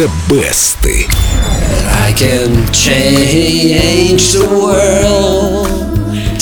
The Best. I can change the world.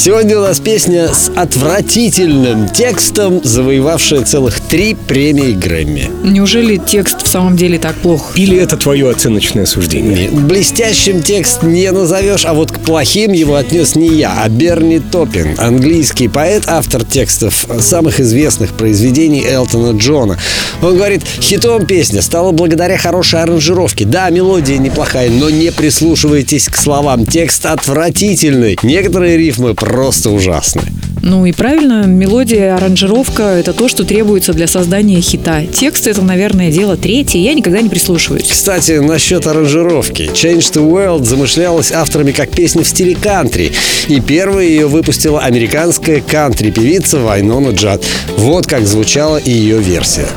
Сегодня у нас песня с отвратительным текстом, завоевавшая целых три премии Грэмми. Неужели текст в самом деле так плох? Или это твое оценочное суждение? Блестящим текст не назовешь, а вот к плохим его отнес не я, а Берни Топпин, английский поэт, автор текстов самых известных произведений Элтона Джона. Он говорит, хитом песня стала благодаря хорошей аранжировке. Да, мелодия неплохая, но не прислушивайтесь к словам. Текст отвратительный. Некоторые рифмы просто ужасны. Ну и правильно, мелодия, аранжировка – это то, что требуется для создания хита. Текст – это, наверное, дело третье, я никогда не прислушиваюсь. Кстати, насчет аранжировки. Change the World замышлялась авторами как песня в стиле кантри. И первой ее выпустила американская кантри-певица Вайнона Джад. Вот как звучала ее версия.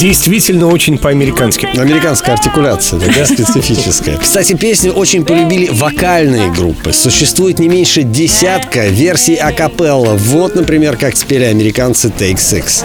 Действительно очень по-американски. Американская артикуляция, да, специфическая. Кстати, песню очень полюбили вокальные группы. Существует не меньше десятка версий акапелла. Вот, например, как спели американцы Take Six.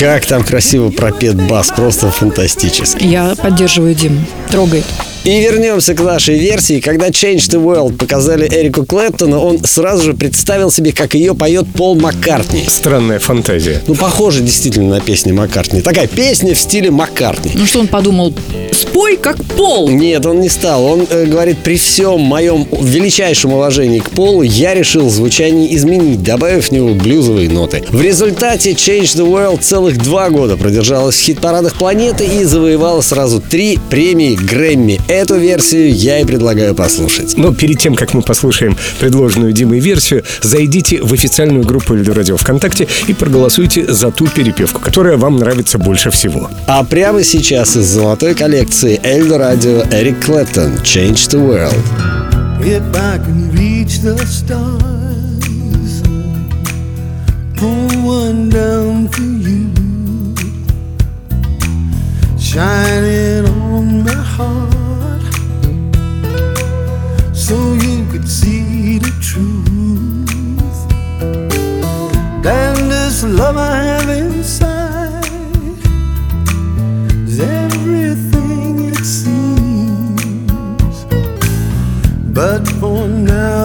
Как там красиво пропет бас, просто фантастически. Я поддерживаю Дим. Трогает. И вернемся к нашей версии. Когда Change the World показали Эрику Клэптону, он сразу же представил себе, как ее поет Пол Маккартни. Странная фантазия. Ну, похоже действительно на песню Маккартни. Такая песня в стиле Маккартни. Ну что он подумал? Спой как Пол! Нет, он не стал. Он э, говорит, при всем моем величайшем уважении к Полу я решил звучание изменить, добавив в него блюзовые ноты. В результате Change the World целых два года продержалась в хит-парадах планеты и завоевала сразу три премии Грэмми. Эту версию я и предлагаю послушать. Но перед тем, как мы послушаем предложенную Димой версию, зайдите в официальную группу Эльду Радио ВКонтакте и проголосуйте за ту перепевку, которая вам нравится больше всего. А прямо сейчас из золотой коллекции Эльдо Радио Эрик Клэптон «Change the World». If I can reach the stars, pull one down for you, shining on my heart. so you could see the truth. And this love I have inside is everything But for now,